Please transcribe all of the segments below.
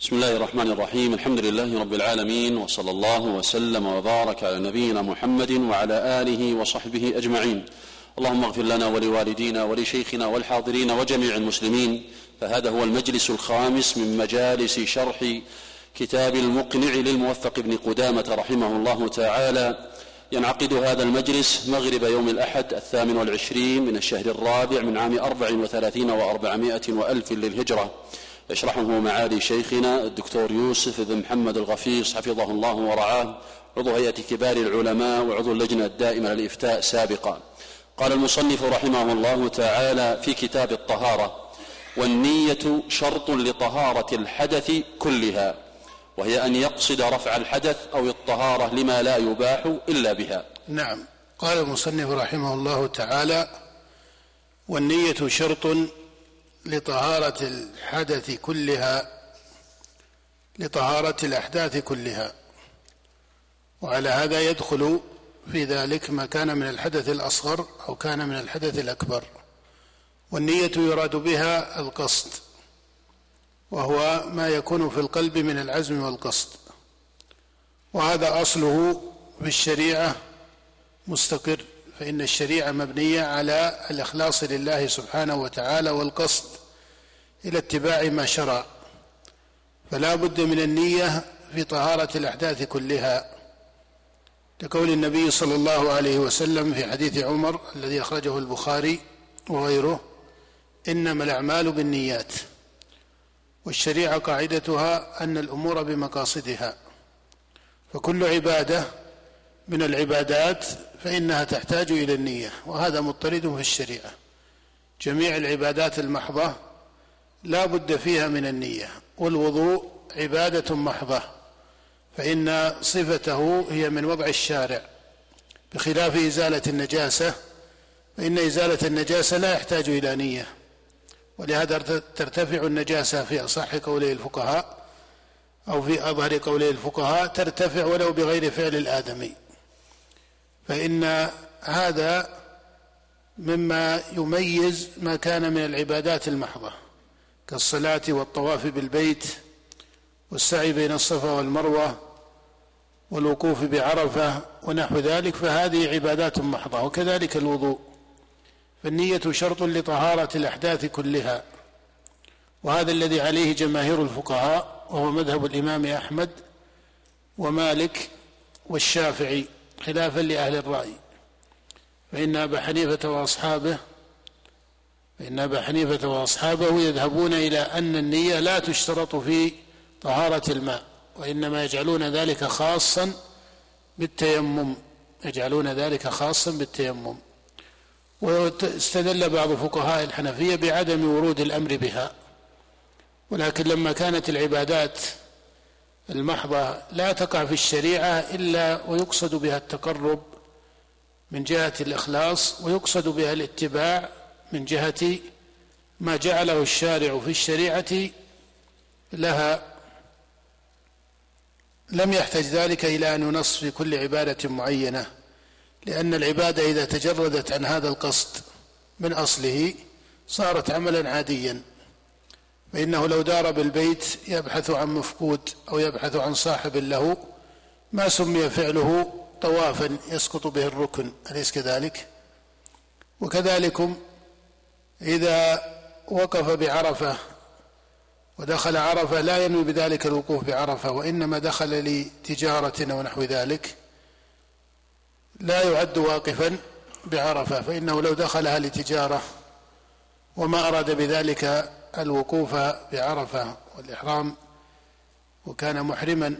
بسم الله الرحمن الرحيم. الحمد لله رب العالمين وصلى الله وسلم وبارك على نبينا محمد وعلى آله وصحبه أجمعين. اللهم اغفر لنا ولوالدينا ولشيخنا والحاضرين وجميع المسلمين. فهذا هو المجلس الخامس من مجالس شرح كتاب المقنع للموفق بن قدامة رحمه الله تعالى. ينعقد هذا المجلس مغرب يوم الأحد الثامن والعشرين من الشهر الرابع من عام أربع وثلاثين وأربعمائة وألف للهجرة. يشرحه معالي شيخنا الدكتور يوسف بن محمد الغفيص حفظه الله ورعاه عضو هيئة كبار العلماء وعضو اللجنة الدائمة للإفتاء سابقا. قال المصنف رحمه الله تعالى في كتاب الطهارة والنية شرط لطهارة الحدث كلها وهي أن يقصد رفع الحدث أو الطهارة لما لا يباح إلا بها. نعم. قال المصنف رحمه الله تعالى والنية شرط لطهارة الحدث كلها لطهارة الأحداث كلها. وعلى هذا يدخل في ذلك ما كان من الحدث الأصغر أو كان من الحدث الأكبر. والنية يراد بها القصد وهو ما يكون في القلب من العزم والقصد. وهذا أصله في الشريعة مستقر. فإن الشريعة مبنية على الإخلاص لله سبحانه وتعالى والقصد إلى اتباع ما شرع. فلا بد من النية في طهارة الأحداث كلها. لقول النبي صلى الله عليه وسلم في حديث عمر الذي أخرجه البخاري وغيره إنما الأعمال بالنيات. والشريعة قاعدتها أن الأمور بمقاصدها. فكل عبادة من العبادات فإنها تحتاج إلى النية وهذا مضطرد في الشريعة. جميع العبادات المحضة لا بد فيها من النية والوضوء عبادة محضة فإن صفته هي من وضع الشارع. بخلاف إزالة النجاسة فإن إزالة النجاسة لا يحتاج إلى نية ولهذا ترتفع النجاسة في أصح قولي الفقهاء أو في أظهر قولي الفقهاء ترتفع ولو بغير فعل الآدمي. فإن هذا مما يميز ما كان من العبادات المحضة كالصلاة والطواف بالبيت والسعي بين الصفا والمروة والوقوف بعرفة ونحو ذلك فهذه عبادات محضة وكذلك الوضوء. فالنية شرط لطهارة الأحداث كلها وهذا الذي عليه جماهير الفقهاء وهو مذهب الإمام أحمد ومالك والشافعي. خلافا لأهل الرأي. فإن أبا حنيفة وأصحابه فإن أبا حنيفة وأصحابه يذهبون إلى أن النية لا تشترط في طهارة الماء وإنما يجعلون ذلك خاصا بالتيمم. يجعلون ذلك خاصا بالتيمم. واستدل بعض فقهاء الحنفية بعدم ورود الأمر بها. ولكن لما كانت العبادات المحضة لا تقع في الشريعة إلا ويقصد بها التقرب من جهة الإخلاص ويقصد بها الاتباع من جهة ما جعله الشارع في الشريعة لها. لم يحتج ذلك إلى أن ينص في كل عبادة معينة لأن العبادة إذا تجردت عن هذا القصد من أصله صارت عملا عاديا. فإنه لو دار بالبيت يبحث عن مفقود أو يبحث عن صاحب له ما سمي فعله طوافا يسقط به الركن أليس كذلك؟ وكذلكم إذا وقف بعرفة ودخل عرفة لا ينوي بذلك الوقوف بعرفة وإنما دخل لتجارة أو نحو ذلك لا يعد واقفا بعرفة فإنه لو دخلها لتجارة وما أراد بذلك الوقوف بعرفة والإحرام وكان محرما.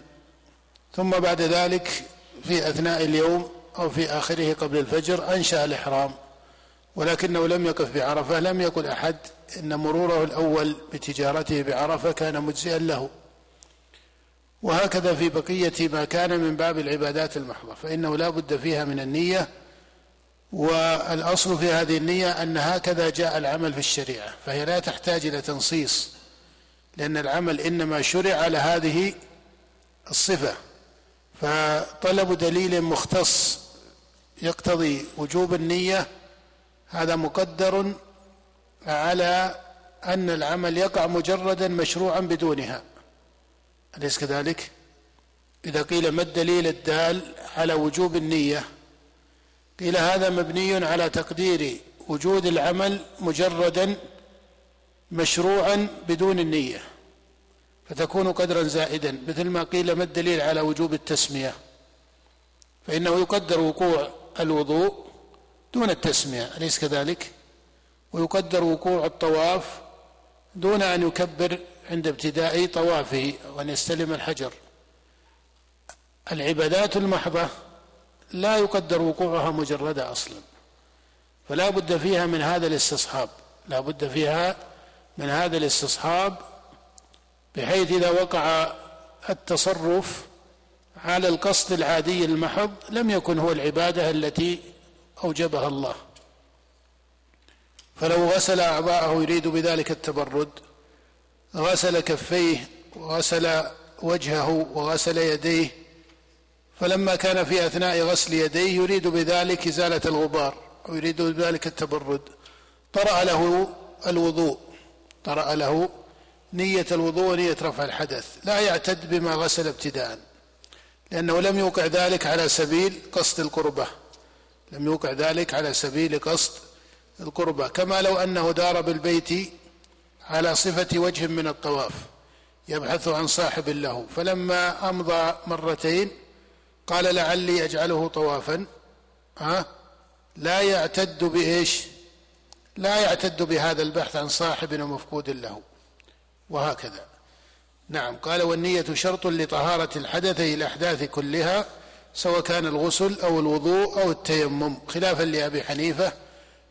ثم بعد ذلك في أثناء اليوم أو في آخره قبل الفجر أنشأ الإحرام ولكنه لم يقف بعرفة لم يقل أحد إن مروره الأول بتجارته بعرفة كان مجزئا له. وهكذا في بقية ما كان من باب العبادات المحضة فإنه لا بد فيها من النية والأصل في هذه النية أن هكذا جاء العمل في الشريعة فهي لا تحتاج إلى تنصيص لأن العمل إنما شرع على هذه الصفة. فطلب دليل مختص يقتضي وجوب النية هذا مقدر على أن العمل يقع مجردا مشروعا بدونها. أليس كذلك؟ إذا قيل ما الدليل الدال على وجوب النية؟ قيل هذا مبني على تقدير وجود العمل مجردا مشروعا بدون النية فتكون قدرا زائدا. مثل ما قيل ما الدليل على وجوب التسمية؟ فإنه يقدر وقوع الوضوء دون التسمية أليس كذلك؟ ويقدر وقوع الطواف دون أن يكبر عند ابتداء طوافه وأن يستلم الحجر. العبادات المحضة لا يقدر وقوعها مجردة أصلا. فلا بد فيها من هذا الاستصحاب. لا بد فيها من هذا الاستصحاب بحيث إذا وقع التصرف على القصد العادي المحض لم يكن هو العبادة التي أوجبها الله. فلو غسل أعضاءه يريد بذلك التبرد غسل كفيه وغسل وجهه وغسل يديه فلما كان في أثناء غسل يديه يريد بذلك إزالة الغبار ويريد بذلك التبرد. طرأ له الوضوء طرأ له نية الوضوء ونية رفع الحدث. لا يعتد بما غسل ابتداء لأنه لم يوقع ذلك على سبيل قصد القربة. لم يوقع ذلك على سبيل قصد القربة. كما لو أنه دار بالبيت على صفة وجه من الطواف يبحث عن صاحب له. فلما أمضى مرتين قال لعلي أجعله طوافا. ها؟ لا يعتد بإيش؟ لا يعتد بهذا البحث عن صاحب ومفقود له. وهكذا. نعم. قال والنية شرط لطهارة الحدثي الأحداث كلها سواء كان الغسل أو الوضوء أو التيمم. خلافا لأبي حنيفة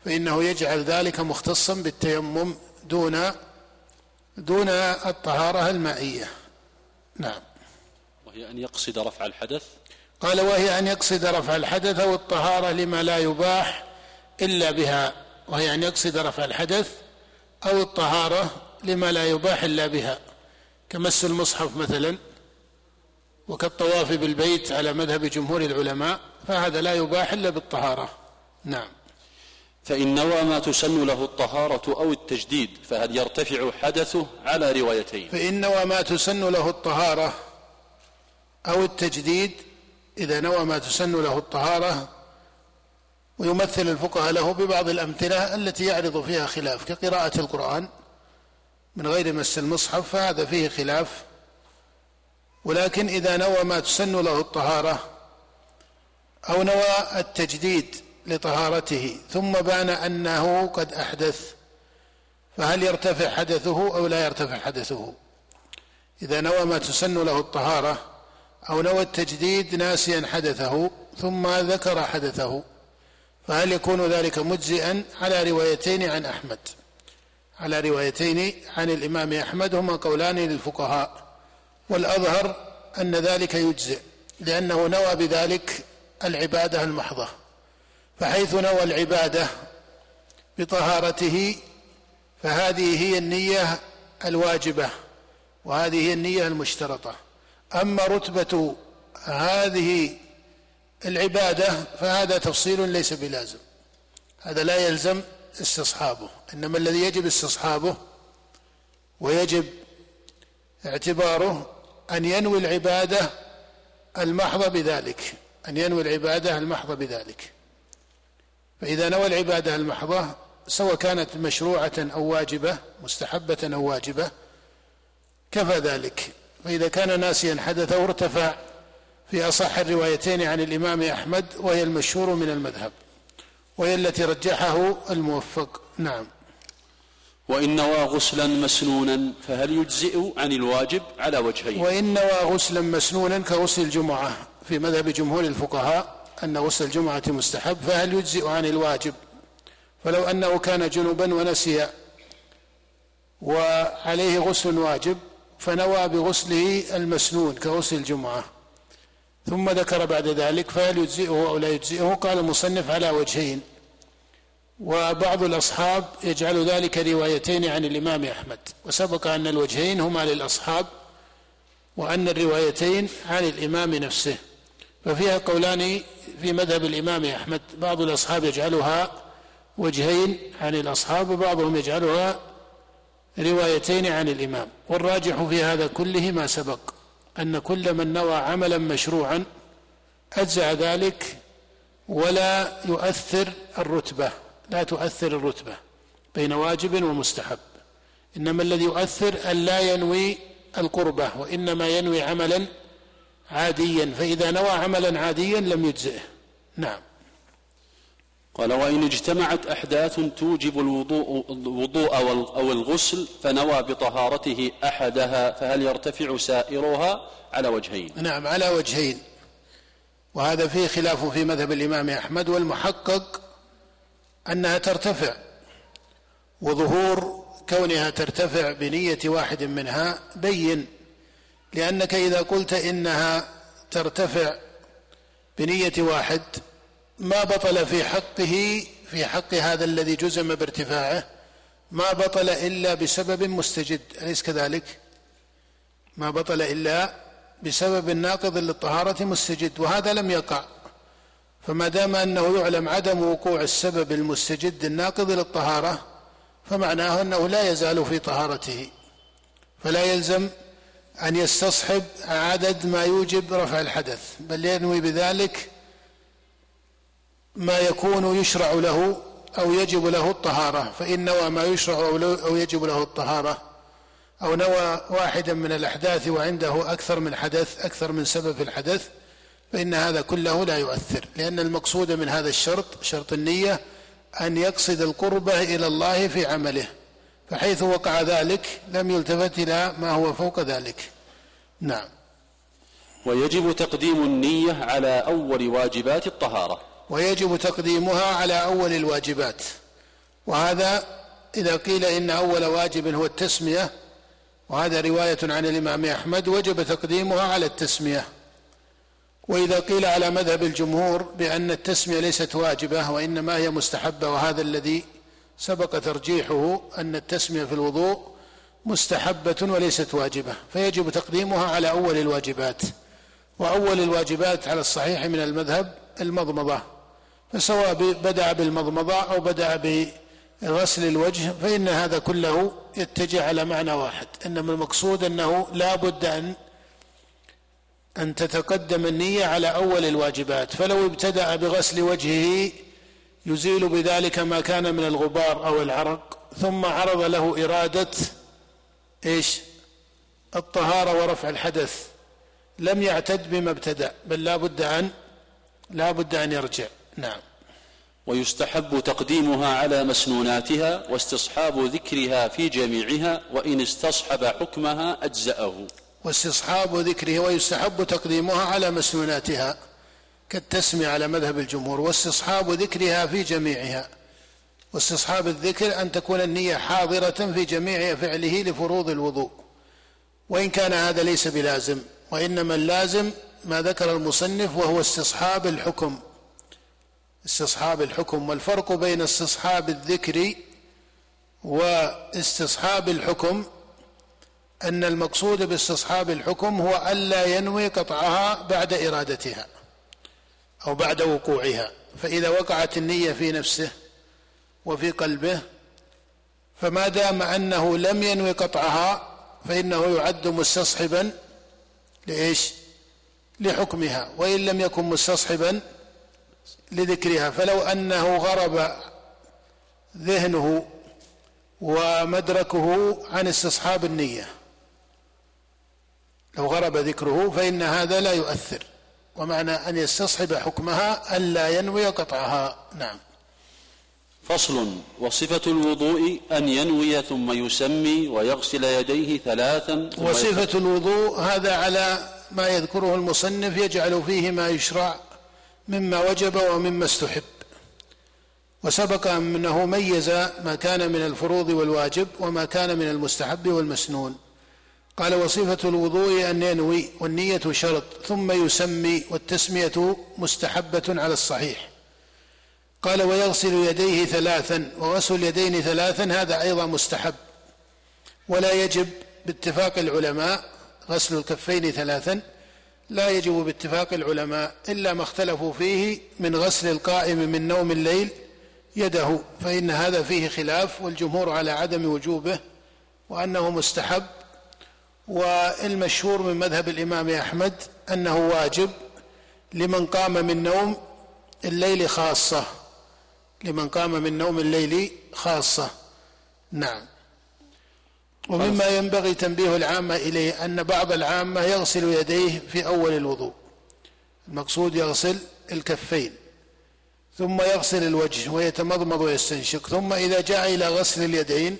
فإنه يجعل ذلك مختصا بالتيمم دون دون الطهارة المائية. نعم. وهي أن يقصد رفع الحدث قال وهي أن يقصد رفع الحدث أو الطهارة لما لا يباح إلا بها. وهي أن يقصد رفع الحدث أو الطهارة لما لا يباح إلا بها. كمس المصحف مثلا وكالطواف بالبيت على مذهب جمهور العلماء فهذا لا يباح إلا بالطهارة. نعم. فإن نوى ما تسن له الطهارة أو التجديد فهل يرتفع حدثه على روايتين؟ فإن نوى ما تسن له الطهارة أو التجديد إذا نوى ما تسن له الطهارة ويمثل الفقهاء له ببعض الأمثلة التي يعرض فيها خلاف كقراءة القرآن من غير مس المصحف فهذا فيه خلاف. ولكن إذا نوى ما تسن له الطهارة أو نوى التجديد لطهارته ثم بان أنه قد أحدث فهل يرتفع حدثه أو لا يرتفع حدثه؟ إذا نوى ما تسن له الطهارة أو نوى التجديد ناسيا حدثه ثم ذكر حدثه فهل يكون ذلك مجزئا؟ على روايتين عن أحمد. على روايتين عن الإمام أحمد هما قولان للفقهاء. والأظهر أن ذلك يجزئ لأنه نوى بذلك العبادة المحضة. فحيث نوى العبادة بطهارته فهذه هي النية الواجبة وهذه هي النية المشترطة. أما رتبة هذه العبادة فهذا تفصيل ليس بلازم. هذا لا يلزم استصحابه إنما الذي يجب استصحابه ويجب اعتباره أن ينوي العبادة المحضة بذلك أن ينوي العبادة المحضة بذلك. فإذا نوى العبادة المحضة سواء كانت مشروعة أو واجبة مستحبة أو واجبة كفى ذلك. فإذا كان ناسيا حدث ارتفع في أصح الروايتين عن الإمام أحمد وهي المشهور من المذهب وهي التي رجحه الموفق. نعم. وإن نوى غسلا مسنونا فهل يجزئ عن الواجب على وجهين؟ وإن نوى غسلا مسنونا كغسل الجمعة. في مذهب جمهور الفقهاء أن غسل الجمعة مستحب فهل يجزئ عن الواجب؟ فلو أنه كان جنبا ونسي وعليه غسل واجب فنوى بغسله المسنون كغسل الجمعة. ثم ذكر بعد ذلك فهل يجزئه أو لا يجزئه؟ قال المصنف على وجهين. وبعض الأصحاب يجعل ذلك روايتين عن الإمام أحمد. وسبق أن الوجهين هما للأصحاب وأن الروايتين عن الإمام نفسه. ففيها قولان في مذهب الإمام أحمد. بعض الأصحاب يجعلها وجهين عن الأصحاب وبعضهم يجعلها روايتين عن الإمام والراجح في هذا كله ما سبق أن كل من نوى عملا مشروعا أجزع ذلك ولا يؤثر الرتبة لا تؤثر الرتبة بين واجب ومستحب. إنما الذي يؤثر أن لا ينوي القربة وإنما ينوي عملا عاديا فإذا نوى عملا عاديا لم يجزئه. نعم. قال وإن اجتمعت أحداث توجب الوضوء, الوضوء أو الغسل فنوى بطهارته أحدها فهل يرتفع سائرها على وجهين؟ نعم على وجهين. وهذا فيه خلاف في مذهب الإمام أحمد والمحقق أنها ترتفع وظهور كونها ترتفع بنية واحد منها بين لأنك إذا قلت إنها ترتفع بنية واحد ما بطل في حقه في حق هذا الذي جزم بارتفاعه ما بطل إلا بسبب مستجد أليس كذلك؟ ما بطل إلا بسبب ناقض للطهارة مستجد وهذا لم يقع. فما دام أنه يعلم عدم وقوع السبب المستجد الناقض للطهارة فمعناه أنه لا يزال في طهارته. فلا يلزم أن يستصحب عدد ما يوجب رفع الحدث بل ينوي بذلك ما يكون يشرع له أو يجب له الطهارة فإن نوى ما يشرع أو يجب له الطهارة. أو نوى واحدا من الأحداث وعنده أكثر من حدث أكثر من سبب في الحدث فإن هذا كله لا يؤثر. لأن المقصود من هذا الشرط شرط النية أن يقصد القربة إلى الله في عمله. فحيث وقع ذلك لم يلتفت إلى ما هو فوق ذلك. نعم. ويجب تقديم النية على أول واجبات الطهارة. ويجب تقديمها على أول الواجبات. وهذا إذا قيل إن أول واجب هو التسمية وهذا رواية عن الإمام أحمد وجب تقديمها على التسمية. وإذا قيل على مذهب الجمهور بأن التسمية ليست واجبة وإنما هي مستحبة وهذا الذي سبق ترجيحه أن التسمية في الوضوء مستحبة وليست واجبة. فيجب تقديمها على أول الواجبات. وأول الواجبات على الصحيح من المذهب المضمضة. فسواء بدأ بالمضمضة أو بدأ بغسل الوجه فإن هذا كله يتجه على معنى واحد إنما المقصود أنه لا بد أن أن تتقدم النية على أول الواجبات فلو ابتدأ بغسل وجهه يزيل بذلك ما كان من الغبار أو العرق ثم عرض له إرادة إيش؟ الطهارة ورفع الحدث لم يعتد بما ابتدأ بل لا بد أن لا بد أن يرجع. نعم. ويستحب تقديمها على مسنوناتها واستصحاب ذكرها في جميعها وإن استصحب حكمها أجزأه. واستصحاب ذكره ويستحب تقديمها على مسنوناتها كالتسمية على مذهب الجمهور واستصحاب ذكرها في جميعها. واستصحاب الذكر أن تكون النية حاضرة في جميع فعله لفروض الوضوء. وإن كان هذا ليس بلازم وإنما اللازم ما ذكر المصنف وهو استصحاب الحكم. استصحاب الحكم والفرق بين استصحاب الذكر واستصحاب الحكم أن المقصود باستصحاب الحكم هو ألا ينوي قطعها بعد إرادتها أو بعد وقوعها. فإذا وقعت النية في نفسه وفي قلبه فما دام أنه لم ينوي قطعها فإنه يعد مستصحبا لإيش؟ لحكمها. وإن لم يكن مستصحبا لذكرها. فلو أنه غرب ذهنه ومدركه عن استصحاب النية. لو غرب ذكره فإن هذا لا يؤثر. ومعنى أن يستصحب حكمها ألا ينوي قطعها. نعم. فصل. وصفة الوضوء أن ينوي ثم يسمي ويغسل يديه ثلاثا وصفة الوضوء هذا على ما يذكره المصنف يجعل فيه ما يشرع مما وجب ومما استحب. وسبق أنه ميز ما كان من الفروض والواجب وما كان من المستحب والمسنون. قال وصفة الوضوء أن ينوي والنية شرط ثم يسمي والتسمية مستحبة على الصحيح. قال ويغسل يديه ثلاثا وغسل اليدين ثلاثا هذا أيضا مستحب. ولا يجب باتفاق العلماء غسل الكفين ثلاثا لا يجب باتفاق العلماء إلا ما اختلفوا فيه من غسل القائم من نوم الليل يده فإن هذا فيه خلاف والجمهور على عدم وجوبه وأنه مستحب. والمشهور من مذهب الإمام أحمد أنه واجب لمن قام من نوم الليل خاصة لمن قام من نوم الليل خاصة. نعم. ومما ينبغي تنبيه العامة إليه أن بعض العامة يغسل يديه في أول الوضوء. المقصود يغسل الكفين ثم يغسل الوجه ويتمضمض ويستنشق ثم إذا جاء إلى غسل اليدين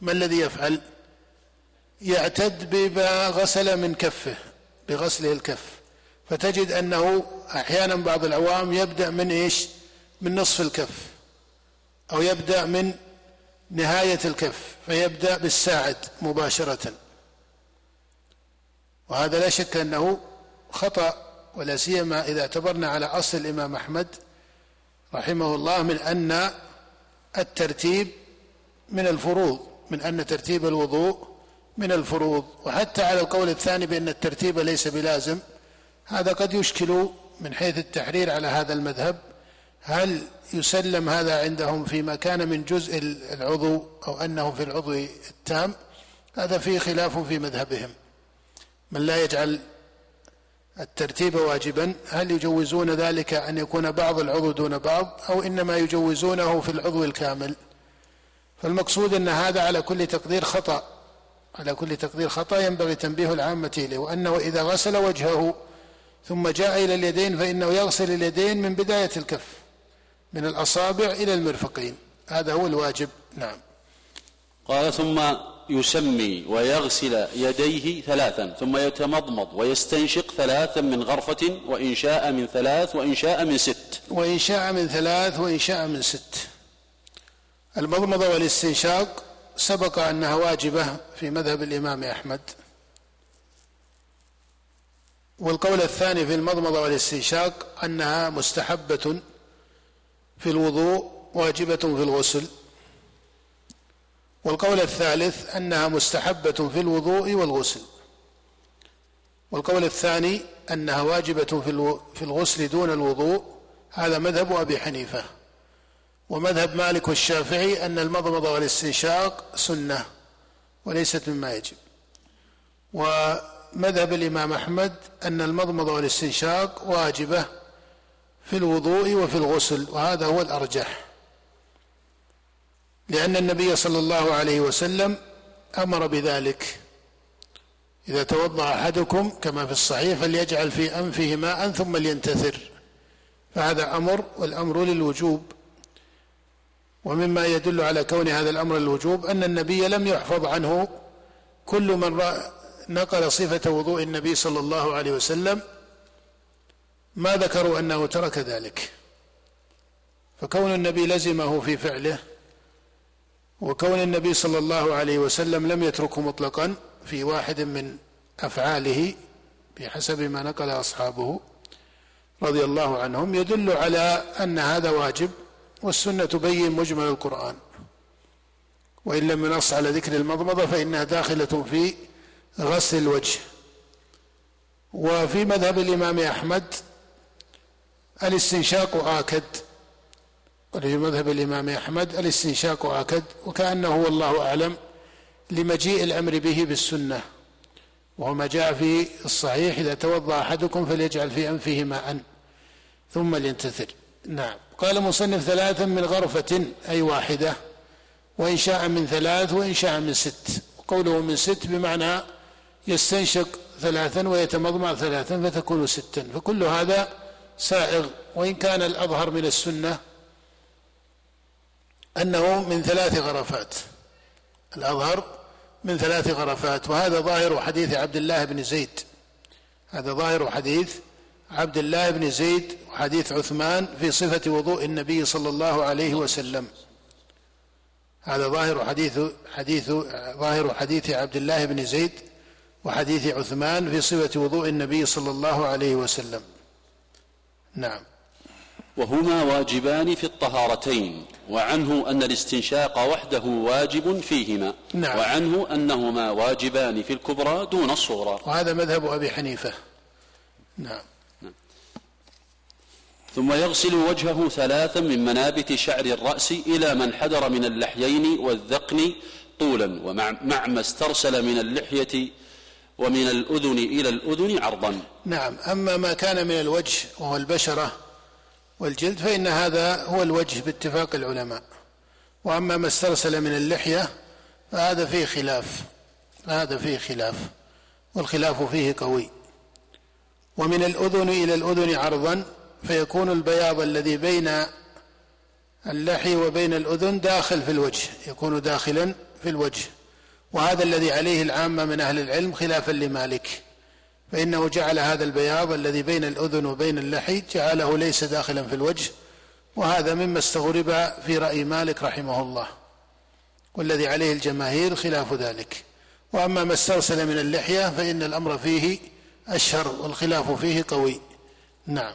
ما الذي يفعل؟ يعتد بما غسل من كفه بغسله الكف. فتجد أنه أحيانا بعض العوام يبدأ من إيش؟ من نصف الكف أو يبدأ من نهاية الكف فيبدأ بالساعد مباشرة. وهذا لا شك أنه خطأ ولا سيما إذا اعتبرنا على أصل الإمام أحمد رحمه الله من أن الترتيب من الفروض من أن ترتيب الوضوء من الفروض. وحتى على القول الثاني بأن الترتيب ليس بلازم هذا قد يشكل من حيث التحرير على هذا المذهب. هل يسلم هذا عندهم فيما كان من جزء العضو أو أنه في العضو التام. هذا فيه خلاف في مذهبهم. من لا يجعل الترتيب واجبا هل يجوزون ذلك أن يكون بعض العضو دون بعض؟ أو إنما يجوزونه في العضو الكامل؟ فالمقصود أن هذا على كل تقدير خطأ. على كل تقدير خطأ ينبغي تنبيه العامة إليه وأنه إذا غسل وجهه ثم جاء إلى اليدين فإنه يغسل اليدين من بداية الكف. من الأصابع إلى المرفقين. هذا هو الواجب. نعم. قال ثم يسمي ويغسل يديه ثلاثا ثم يتمضمض ويستنشق ثلاثا من غرفة وإن شاء من ثلاث وإن شاء من ست. وإن شاء من ثلاث وإن شاء من ست. المضمضة والاستنشاق سبق أنها واجبة في مذهب الإمام أحمد. والقول الثاني في المضمضة والاستنشاق أنها مستحبة في الوضوء واجبة في الغسل. والقول الثالث أنها مستحبة في الوضوء والغسل. والقول الثاني أنها واجبة في الغسل دون الوضوء. هذا مذهب أبي حنيفة. ومذهب مالك والشافعي أن المضمضة والاستنشاق سنة وليست مما يجب. ومذهب الإمام أحمد أن المضمضة والاستنشاق واجبة في الوضوء وفي الغسل وهذا هو الأرجح. لأن النبي صلى الله عليه وسلم أمر بذلك. إذا توضأ أحدكم كما في الصحيح فليجعل في أنفه ماء ثم لينتثر. فهذا أمر والأمر للوجوب. ومما يدل على كون هذا الأمر الوجوب أن النبي لم يحفظ عنه. كل من نقل صفة وضوء النبي صلى الله عليه وسلم ما ذكروا أنه ترك ذلك. فكون النبي لزمه في فعله وكون النبي صلى الله عليه وسلم لم يتركه مطلقا في واحد من أفعاله بحسب ما نقل أصحابه رضي الله عنهم يدل على أن هذا واجب والسنة تبين مجمل القرآن. وإن لم ينص على ذكر المضمضة فإنها داخلة في غسل الوجه. وفي مذهب الإمام أحمد الاستنشاق آكد. وفي مذهب الإمام أحمد الاستنشاق آكد وكأنه والله أعلم لمجيء الأمر به بالسنة. وهو ما جاء في الصحيح إذا توضأ أحدكم فليجعل في أنفه ماء ثم لينتثر. نعم. قال مصنف ثلاثا من غرفة أي واحدة وإن شاء من ثلاث وإن شاء من ست. قوله من ست بمعنى يستنشق ثلاثا ويتمضمع ثلاثا فتكون ستا. فكل هذا سائغ وإن كان الأظهر من السنة أنه من ثلاث غرفات. الأظهر من ثلاث غرفات وهذا ظاهر حديث عبد الله بن زيد. هذا ظاهر حديث عبد الله بن زيد وحديث عثمان في صفة وضوء النبي صلى الله عليه وسلم. هذا ظاهر حديث حديث ظاهر حديث عبد الله بن زيد وحديث عثمان في صفة وضوء النبي صلى الله عليه وسلم. نعم. وهما واجبان في الطهارتين وعنه أن الاستنشاق وحده واجب فيهما نعم. وعنه أنهما واجبان في الكبرى دون الصغرى. وهذا مذهب أبي حنيفة. نعم. ثم يغسل وجهه ثلاثا من منابت شعر الرأس إلى من حدر من اللحيين والذقن طولا ومع ما استرسل من اللحية ومن الأذن إلى الأذن عرضا. نعم أما ما كان من الوجه وهو البشرة والجلد فإن هذا هو الوجه باتفاق العلماء. وأما ما استرسل من اللحية فهذا فيه خلاف. فهذا فيه خلاف والخلاف فيه قوي. ومن الأذن إلى الأذن عرضا فيكون البياض الذي بين اللحي وبين الأذن داخل في الوجه يكون داخلا في الوجه. وهذا الذي عليه العامة من أهل العلم خلافا لمالك. فإنه جعل هذا البياض الذي بين الأذن وبين اللحي جعله ليس داخلا في الوجه وهذا مما استغرب في رأي مالك رحمه الله والذي عليه الجماهير خلاف ذلك. وأما ما استرسل من اللحية فإن الأمر فيه أشهر والخلاف فيه قوي. نعم.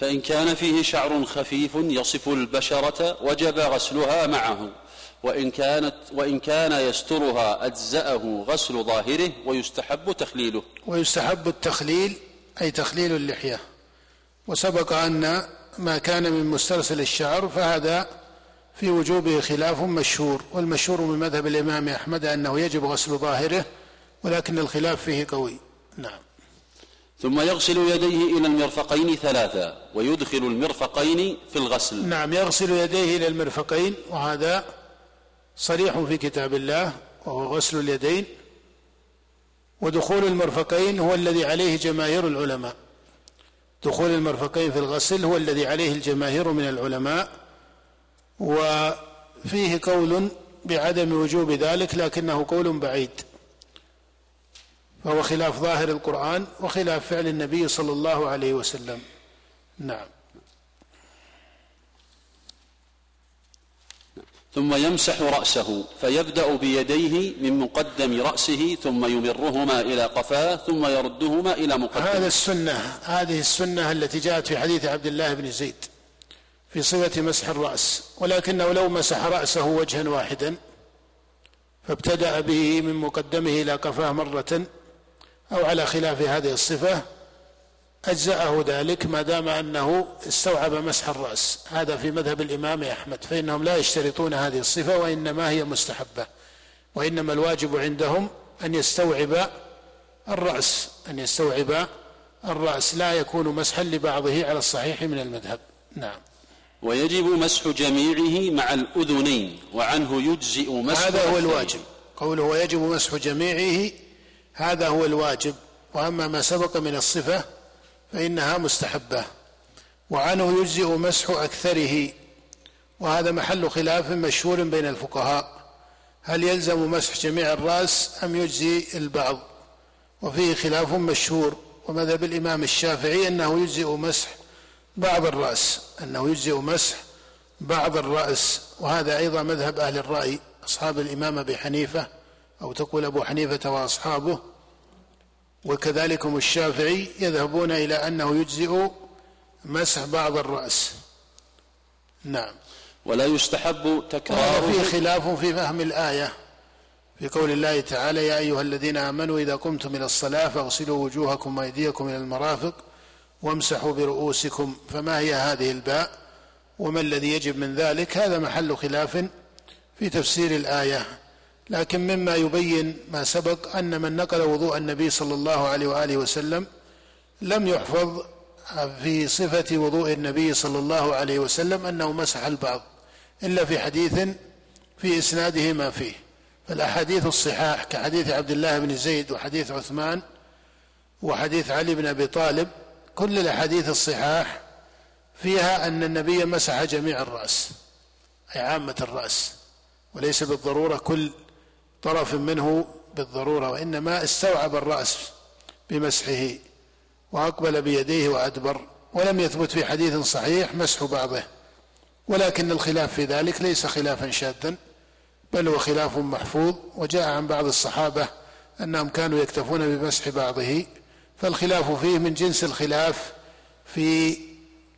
فإن كان فيه شعر خفيف يصف البشرة وجب غسلها معه. وإن كانت وإن كان يسترها أجزأه غسل ظاهره ويستحب تخليله. ويستحب التخليل أي تخليل اللحية. وسبق أن ما كان من مسترسل الشعر فهذا في وجوبه خلاف مشهور والمشهور من مذهب الإمام أحمد أنه يجب غسل ظاهره ولكن الخلاف فيه قوي. نعم. ثم يغسل يديه إلى المرفقين ثلاثا ويدخل المرفقين في الغسل. نعم يغسل يديه إلى المرفقين وهذا صريح في كتاب الله وهو غسل اليدين ودخول المرفقين هو الذي عليه جماهير العلماء. دخول المرفقين في الغسل هو الذي عليه الجماهير من العلماء وفيه قول بعدم وجوب ذلك لكنه قول بعيد. فهو خلاف ظاهر القرآن وخلاف فعل النبي صلى الله عليه وسلم. نعم. ثم يمسح رأسه فيبدأ بيديه من مقدم رأسه ثم يمرهما إلى قفاه ثم يردهما إلى مقدم هذا السنة هذه السنة التي جاءت في حديث عبد الله بن زيد في صفة مسح الرأس ولكنه لو مسح رأسه وجها واحدا فابتدأ به من مقدمه إلى قفاه مرة أو على خلاف هذه الصفة أجزأه ذلك ما دام أنه استوعب مسح الرأس. هذا في مذهب الإمام أحمد. فإنهم لا يشترطون هذه الصفة وإنما هي مستحبة. وإنما الواجب عندهم أن يستوعب الرأس أن يستوعب الرأس. لا يكون مسحا لبعضه على الصحيح من المذهب. نعم. ويجب مسح جميعه مع الأذنين وعنه يجزئ مسح هذا هو الواجب. قوله ويجب مسح جميعه هذا هو الواجب. وأما ما سبق من الصفة فإنها مستحبة وعنه يجزئ مسح أكثره وهذا محل خلاف مشهور بين الفقهاء. هل يلزم مسح جميع الرأس أم يجزي البعض؟ وفيه خلاف مشهور ومذهب الإمام الشافعي أنه يجزئ مسح بعض الرأس أنه يجزئ مسح بعض الرأس وهذا أيضا مذهب أهل الرأي أصحاب الإمام أبي حنيفة أو تقول أبو حنيفة وأصحابه وكذلكم الشافعي يذهبون إلى أنه يجزئ مسح بعض الرأس. نعم. ولا يستحب تكرار في خلاف في فهم الآية. في قول الله تعالى يا أيها الذين آمنوا إذا قمتم إلى الصلاة فاغسلوا وجوهكم وأيديكم إلى المرافق وامسحوا برؤوسكم. فما هي هذه الباء؟ وما الذي يجب من ذلك؟ هذا محل خلاف في تفسير الآية. لكن مما يبين ما سبق أن من نقل وضوء النبي صلى الله عليه وآله وسلم لم يحفظ في صفة وضوء النبي صلى الله عليه وسلم أنه مسح البعض إلا في حديث في إسناده ما فيه. فالأحاديث الصحاح كحديث عبد الله بن زيد وحديث عثمان وحديث علي بن أبي طالب كل الأحاديث الصحاح فيها أن النبي مسح جميع الرأس أي عامة الرأس وليس بالضرورة كل طرف منه بالضرورة وإنما استوعب الرأس بمسحه وأقبل بيديه وأدبر ولم يثبت في حديث صحيح مسح بعضه ولكن الخلاف في ذلك ليس خلافا شاذا بل هو خلاف محفوظ وجاء عن بعض الصحابة أنهم كانوا يكتفون بمسح بعضه فالخلاف فيه من جنس الخلاف في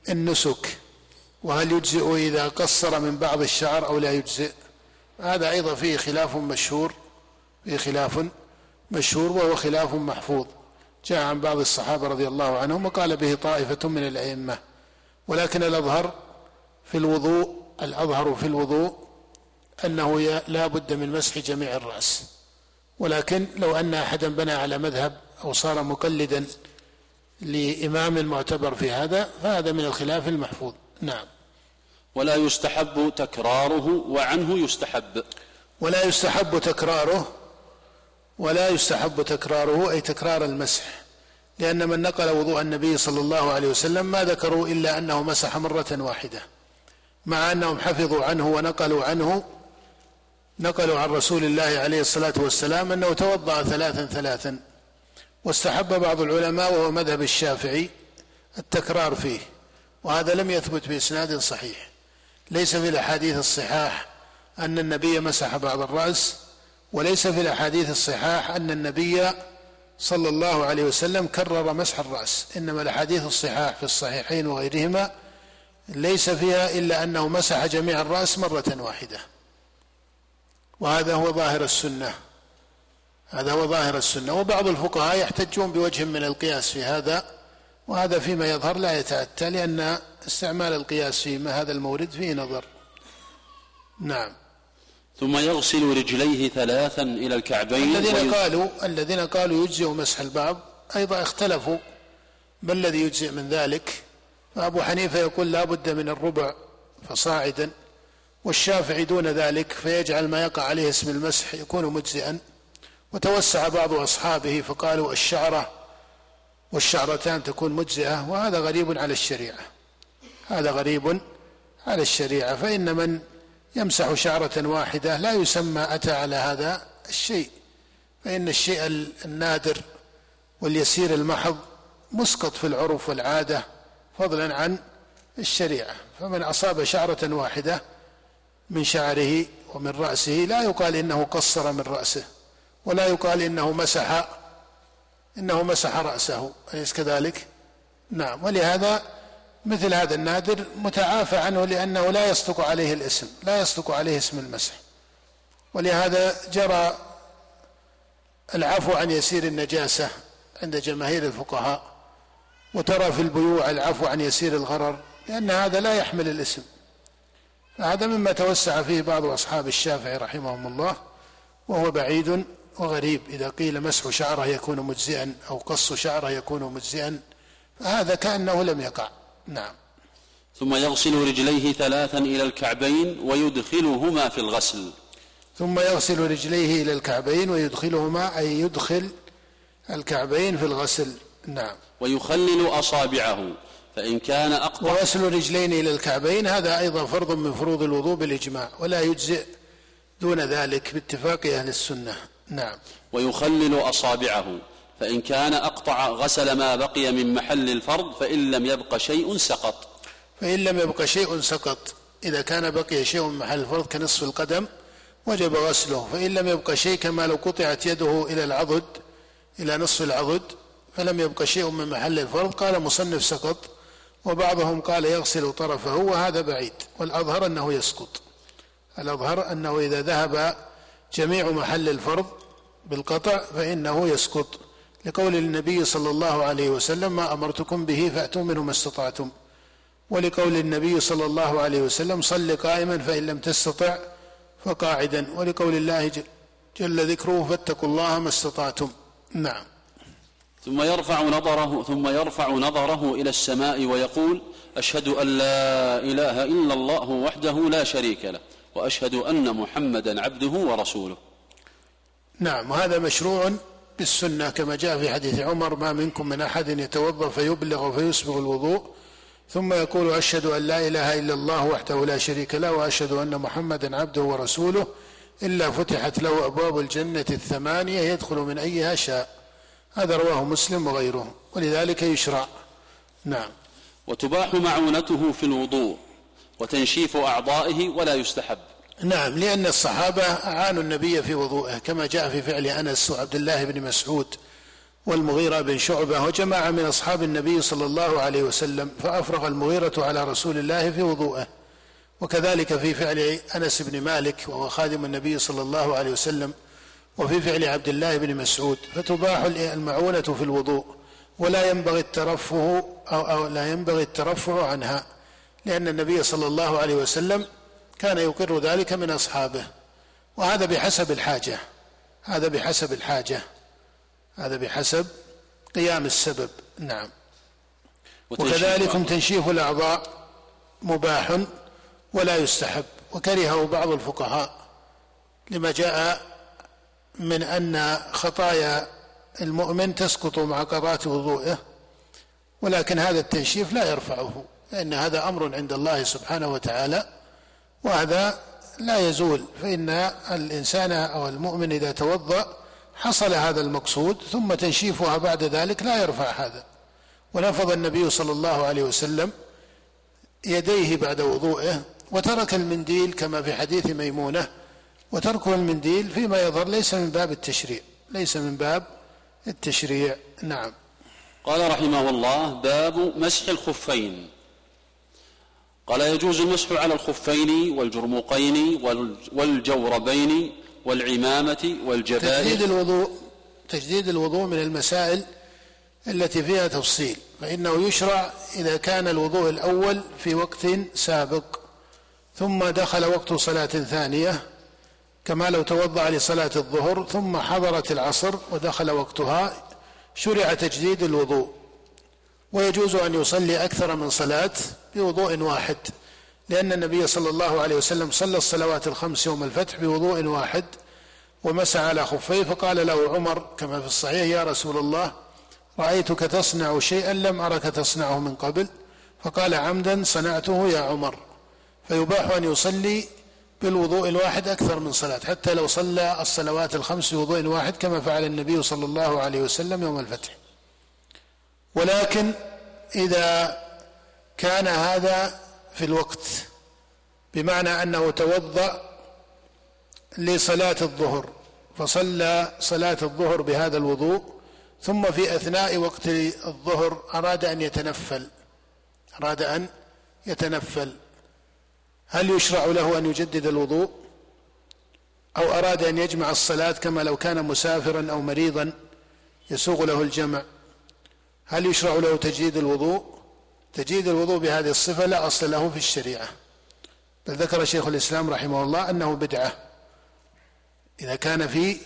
النسك وهل يجزئ إذا قصر من بعض الشعر أو لا يجزئ؟ هذا أيضا فيه خلاف مشهور فيه خلاف مشهور وهو خلاف محفوظ. جاء عن بعض الصحابة رضي الله عنهم وقال به طائفة من الأئمة. ولكن الأظهر في الوضوء الأظهر في الوضوء أنه لا بد من مسح جميع الرأس. ولكن لو أن أحدا بنى على مذهب أو صار مقلدا لإمام معتبر في هذا فهذا من الخلاف المحفوظ. نعم. ولا يستحب تكراره وعنه يستحب. ولا يستحب تكراره ولا يستحب تكراره أي تكرار المسح. لأن من نقل وضوء النبي صلى الله عليه وسلم ما ذكروا إلا أنه مسح مرة واحدة مع أنهم حفظوا عنه ونقلوا عنه نقلوا عن رسول الله عليه الصلاة والسلام أنه توضأ ثلاثا ثلاثا. واستحب بعض العلماء وهو مذهب الشافعي التكرار فيه وهذا لم يثبت بإسناد صحيح. ليس في الأحاديث الصحاح أن النبي مسح بعض الرأس وليس في الأحاديث الصحاح أن النبي صلى الله عليه وسلم كرر مسح الرأس إنما الأحاديث الصحاح في الصحيحين وغيرهما ليس فيها إلا أنه مسح جميع الرأس مرة واحدة. وهذا هو ظاهر السنة. هذا هو ظاهر السنة. وبعض الفقهاء يحتجون بوجه من القياس في هذا. وهذا فيما يظهر لا يتأتى لأن استعمال القياس في هذا المورد فيه نظر. نعم. ثم يغسل رجليه ثلاثا إلى الكعبين الذين قالوا الذين قالوا يجزئ مسح البعض أيضا اختلفوا ما الذي يجزئ من ذلك؟ فأبو حنيفة يقول لا بد من الربع فصاعدا والشافعي دون ذلك فيجعل ما يقع عليه اسم المسح يكون مجزئا. وتوسع بعض أصحابه فقالوا الشعرة والشعرتان تكون مجزئة وهذا غريب على الشريعة. هذا غريب على الشريعة. فإن من يمسح شعرة واحدة لا يسمى أتى على هذا الشيء. فإن الشيء النادر واليسير المحض مسقط في العرف والعادة فضلا عن الشريعة. فمن أصاب شعرة واحدة من شعره ومن رأسه لا يقال إنه قصر من رأسه ولا يقال إنه مسح إنه مسح رأسه أليس كذلك؟ نعم ولهذا مثل هذا النادر متعافى عنه لأنه لا يصدق عليه الاسم لا يصدق عليه اسم المسح ولهذا جرى العفو عن يسير النجاسة عند جماهير الفقهاء وترى في البيوع العفو عن يسير الغرر لأن هذا لا يحمل الاسم فهذا مما توسع فيه بعض أصحاب الشافعي رحمهم الله وهو بعيد وغريب إذا قيل مسح شعره يكون مجزئا أو قص شعره يكون مجزئا فهذا كأنه لم يقع. نعم. ثم يغسل رجليه ثلاثا إلى الكعبين ويدخلهما في الغسل. ثم يغسل رجليه إلى الكعبين ويدخلهما أي يدخل الكعبين في الغسل. نعم. ويخلل أصابعه فإن كان أقطع. وغسل رجلين إلى الكعبين هذا أيضا فرض من فروض الوضوء بالإجماع ولا يجزئ دون ذلك باتفاق أهل السنة. نعم. ويخلل أصابعه. فإن كان أقطع غسل ما بقي من محل الفرض فإن لم يبق شيء سقط. فإن لم يبق شيء سقط. إذا كان بقي شيء من محل الفرض كنصف القدم وجب غسله. فإن لم يبق شيء كما لو قطعت يده إلى العضد إلى نصف العضد فلم يبق شيء من محل الفرض قال مصنف سقط. وبعضهم قال يغسل طرفه وهذا بعيد. والأظهر أنه يسقط. الأظهر أنه إذا ذهب جميع محل الفرض بالقطع فإنه يسقط. لقول النبي صلى الله عليه وسلم ما أمرتكم به فأتوا منه ما استطعتم. ولقول النبي صلى الله عليه وسلم صل قائما فإن لم تستطع فقاعدا. ولقول الله جل ذكره فاتقوا الله ما استطعتم. نعم. ثم يرفع نظره ثم يرفع نظره إلى السماء ويقول أشهد أن لا إله إلا الله وحده لا شريك له. وأشهد أن محمدا عبده ورسوله. نعم وهذا مشروع بالسنة كما جاء في حديث عمر ما منكم من أحد يتوضأ فيبلغ فيسبغ الوضوء ثم يقول أشهد أن لا إله إلا الله وحده لا شريك له وأشهد أن محمدا عبده ورسوله إلا فتحت له أبواب الجنة الثمانية يدخل من أيها شاء. هذا رواه مسلم وغيره ولذلك يشرع. نعم. وتباح معونته في الوضوء. وتنشيف أعضائه ولا يستحب. نعم لأن الصحابة أعانوا النبي في وضوءه كما جاء في فعل أنس وعبد الله بن مسعود والمغيرة بن شعبة وجماعة من أصحاب النبي صلى الله عليه وسلم فأفرغ المغيرة على رسول الله في وضوءه. وكذلك في فعل أنس بن مالك وهو خادم النبي صلى الله عليه وسلم وفي فعل عبد الله بن مسعود فتباح المعونة في الوضوء ولا ينبغي الترفه أو, أو لا ينبغي الترفع عنها. لأن النبي صلى الله عليه وسلم كان يقر ذلك من أصحابه وهذا بحسب الحاجة هذا بحسب الحاجة هذا بحسب قيام السبب. نعم. وكذلك تنشيف الأعضاء مباح ولا يستحب وكرهه بعض الفقهاء لما جاء من أن خطايا المؤمن تسقط مع قضاء وضوئه ولكن هذا التنشيف لا يرفعه. لأن هذا أمر عند الله سبحانه وتعالى وهذا لا يزول. فإن الإنسان أو المؤمن إذا توضأ حصل هذا المقصود ثم تنشيفها بعد ذلك لا يرفع هذا. ونفض النبي صلى الله عليه وسلم يديه بعد وضوئه وترك المنديل كما في حديث ميمونة وترك المنديل فيما يظهر ليس من باب التشريع ليس من باب التشريع. نعم. قال رحمه الله باب مسح الخفين. قال يجوز المسح على الخفين والجرمقين والجوربين والعمامة والجبائر تجديد الوضوء تجديد الوضوء من المسائل التي فيها تفصيل فإنه يشرع إذا كان الوضوء الأول في وقت سابق ثم دخل وقت صلاة ثانية كما لو توضأ لصلاة الظهر ثم حضرت العصر ودخل وقتها شرع تجديد الوضوء. ويجوز أن يصلي أكثر من صلاة بوضوء واحد لأن النبي صلى الله عليه وسلم صلى الصلوات الخمس يوم الفتح بوضوء واحد ومسح على خفيه فقال له عمر كما في الصحيح يا رسول الله رأيتك تصنع شيئا لم أرك تصنعه من قبل؟ فقال عمدا صنعته يا عمر. فيباح أن يصلي بالوضوء الواحد أكثر من صلاة حتى لو صلى الصلوات الخمس بوضوء واحد كما فعل النبي صلى الله عليه وسلم يوم الفتح. ولكن إذا كان هذا في الوقت بمعنى أنه توضأ لصلاة الظهر فصلى صلاة الظهر بهذا الوضوء ثم في أثناء وقت الظهر أراد أن يتنفل أراد أن يتنفل. هل يشرع له أن يجدد الوضوء؟ أو أراد أن يجمع الصلاة كما لو كان مسافرا أو مريضا يسوغ له الجمع؟ هل يشرع له تجديد الوضوء؟ تجديد الوضوء بهذه الصفة لا أصل له في الشريعة. بل ذكر شيخ الإسلام رحمه الله أنه بدعة. إذا كان في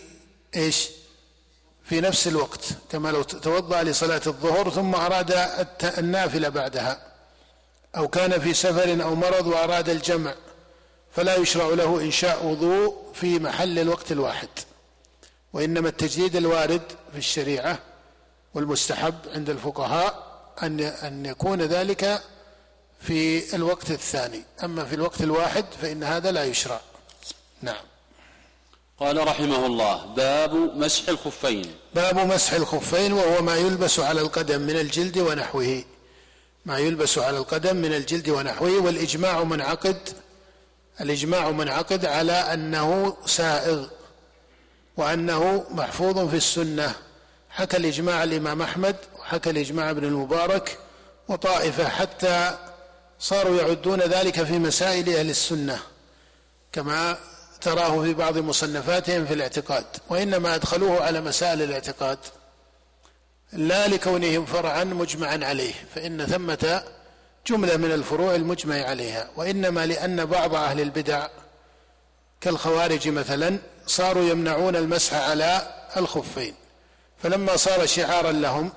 إيش؟ في نفس الوقت كما لو توضأ لصلاة الظهر ثم أراد النافلة بعدها. أو كان في سفر أو مرض وأراد الجمع. فلا يشرع له إنشاء وضوء في محل الوقت الواحد. وإنما التجديد الوارد في الشريعة والمستحب عند الفقهاء أن أن يكون ذلك في الوقت الثاني. أما في الوقت الواحد فإن هذا لا يشرع. نعم. قال رحمه الله باب مسح الخفين. باب مسح الخفين وهو ما يلبس على القدم من الجلد ونحوه. ما يلبس على القدم من الجلد ونحوه. والإجماع منعقد الإجماع منعقد على أنه سائغ وأنه محفوظ في السنة. حكى الإجماع الإمام أحمد وحكى الإجماع ابن المبارك وطائفة حتى صاروا يعدون ذلك في مسائل أهل السنة كما تراه في بعض مصنفاتهم في الاعتقاد وإنما أدخلوه على مسائل الاعتقاد. لا لكونهم فرعا مجمعا عليه فإن ثمة جملة من الفروع المجمع عليها وإنما لأن بعض أهل البدع كالخوارج مثلا صاروا يمنعون المسح على الخفين. فلما صار شعارا لهم